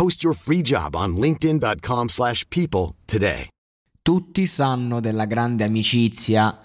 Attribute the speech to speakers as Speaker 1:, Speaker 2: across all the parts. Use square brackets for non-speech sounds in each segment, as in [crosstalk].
Speaker 1: Post your free job on linkedin.com/people slash people today.
Speaker 2: Tutti sanno della grande amicizia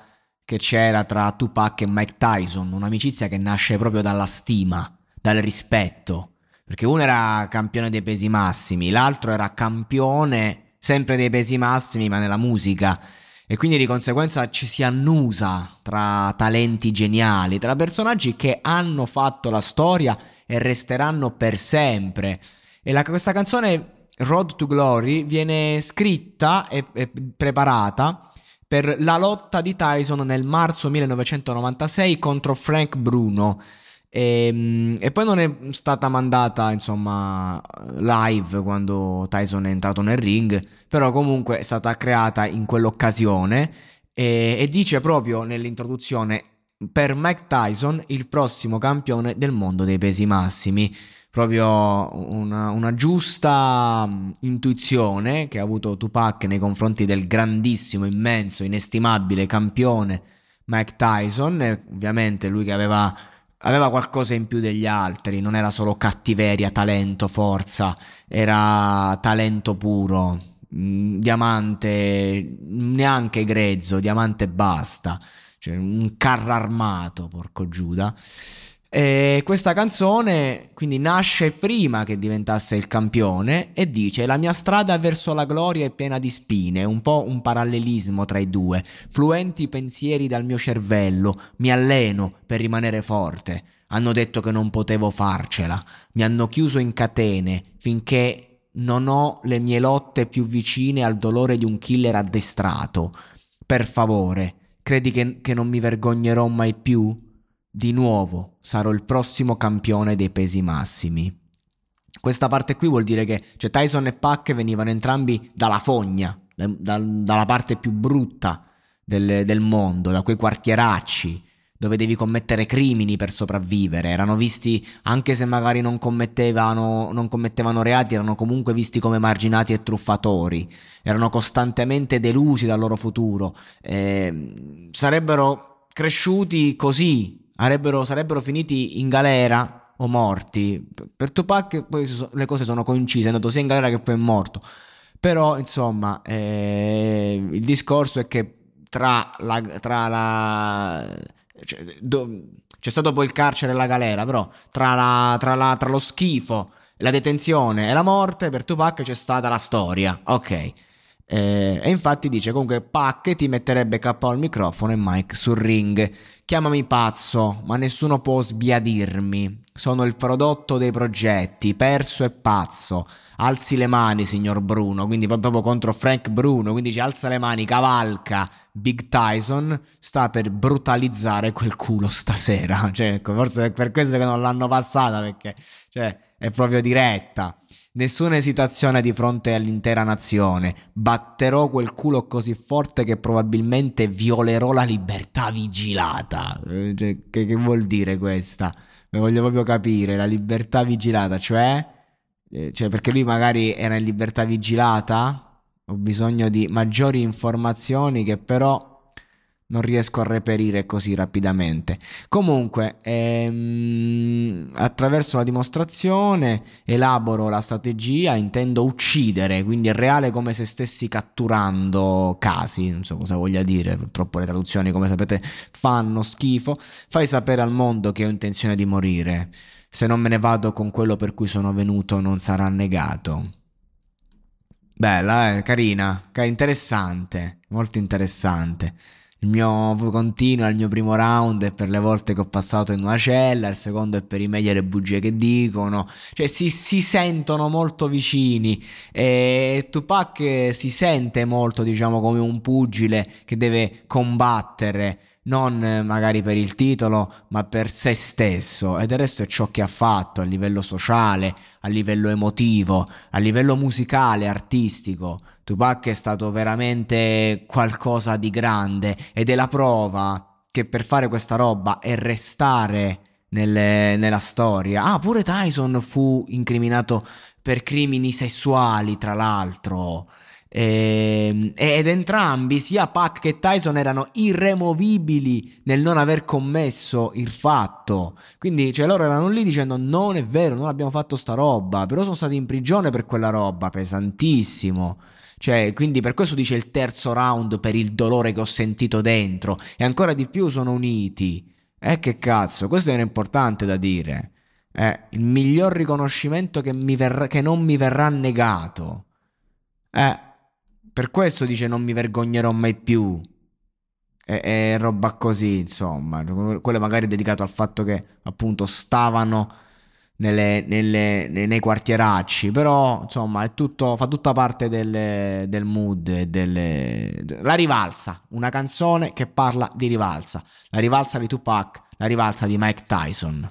Speaker 2: che c'era tra Tupac e Mike Tyson, un'amicizia che nasce proprio dalla stima, dal rispetto, perché uno era campione dei pesi massimi, l'altro era campione sempre dei pesi massimi, ma nella musica. E quindi di conseguenza ci si annusa tra talenti geniali, tra personaggi che hanno fatto la storia e resteranno per sempre. E la, questa canzone Road to Glory viene scritta e, e preparata per la lotta di Tyson nel marzo 1996 contro Frank Bruno. E, e, poi non è stata mandata insomma live quando Tyson è entrato nel ring però comunque è stata creata in quell'occasione e, e dice proprio nell'introduzione per Mike Tyson il prossimo campione del mondo dei pesi massimi. Proprio una, una, giusta intuizione che ha avuto Tupac nei confronti del grandissimo, immenso, inestimabile campione Mike Tyson, ovviamente lui che aveva, aveva qualcosa in più degli altri, non era solo cattiveria, talento, forza, era talento puro, mm, diamante, neanche grezzo, diamante basta, cioè un carro armato, porco Giuda. E questa canzone quindi nasce prima che diventasse il campione e dice la mia strada verso la gloria è piena di spine, un po' un parallelismo tra i due, fluenti pensieri dal mio cervello, mi alleno per rimanere forte. Hanno detto che non potevo farcela, mi hanno chiuso in catene finché non ho le mie lotte più vicine al dolore di un killer addestrato. Per favore, credi che, che non mi vergognerò mai più? Di nuovo sarò il prossimo campione dei pesi massimi. Questa parte qui vuol dire che cioè, Tyson e Pac venivano entrambi dalla fogna, da, da, dalla parte più brutta del, del mondo, da quei quartieracci dove devi commettere crimini per sopravvivere. Erano visti, anche se magari non commettevano, non commettevano reati, erano comunque visti come marginati e truffatori. Erano costantemente delusi dal loro futuro. Eh, sarebbero cresciuti così, sarebbero finiti in galera o morti. Per Tupac poi le cose sono coincise, è andato sia in galera che poi è morto. Però, insomma, eh, il discorso è che tra la... Tra la cioè, do, c'è stato poi il carcere e la galera, però tra, la, tra, la, tra lo schifo, la detenzione e la morte, per Tupac c'è stata la storia. Ok. Eh, e infatti dice comunque Pac ti metterebbe capo al microfono e Mike sul ring. Chiamami pazzo, ma nessuno può sbiadirmi. Sono il prodotto dei progetti, perso e pazzo. Alzi le mani, signor Bruno. Quindi proprio contro Frank Bruno. Quindi dice alza le mani, cavalca. Big Tyson sta per brutalizzare quel culo stasera. [laughs] Cioè, ecco, forse è per questo che non l'hanno passata perché cioè, è proprio diretta. Nessuna esitazione di fronte all'intera nazione. Batterò quel culo così forte che probabilmente violerò la libertà vigilata. Eh, cioè, che, che, vuol dire questa? Voglio proprio capire. La libertà vigilata, cioè? Eh, cioè, perché lui magari era in libertà vigilata? Ho bisogno di maggiori informazioni che però non riesco a reperire così rapidamente. Comunque, ehm, attraverso la dimostrazione elaboro la strategia, intendo uccidere, quindi è reale come se stessi catturando casi, non so cosa voglia dire, purtroppo le traduzioni come sapete fanno schifo. Fai sapere al mondo che ho intenzione di morire. Se non me ne vado con quello per cui sono venuto non sarà negato. Bella, eh, carina, interessante, molto interessante. Il mio continuo il mio primo round è per le volte che ho passato in una cella, il secondo è per i meglio e le bugie che dicono, cioè si, si sentono molto vicini e Tupac si sente molto diciamo come un pugile che deve combattere non magari per il titolo, ma per se stesso. E del resto è ciò che ha fatto a livello sociale, a livello emotivo, a livello musicale, artistico. Tupac è stato veramente qualcosa di grande ed è la prova che per fare questa roba e restare nelle, nella storia. Ah, pure Tyson fu incriminato per crimini sessuali, tra l'altro. Ehm, ed entrambi, sia Pac che Tyson, erano irremovibili nel non aver commesso il fatto. Quindi, cioè, loro erano lì dicendo: Non è vero, non abbiamo fatto sta roba. Però sono stati in prigione per quella roba, pesantissimo. Cioè, quindi per questo dice il terzo round per il dolore che ho sentito dentro. E ancora di più sono uniti. Eh, che cazzo, questo era importante da dire. È il miglior riconoscimento che, verrà, che non mi verrà negato. Eh. Per questo dice non mi vergognerò mai più. E, e roba così, insomma. Quello magari dedicato al fatto che appunto stavano nelle, nelle, nei quartieracci. Però, insomma, tutto, fa tutta parte del, del mood delle... La rivalsa, una canzone che parla di rivalsa. La rivalsa di Tupac, la rivalsa di Mike Tyson.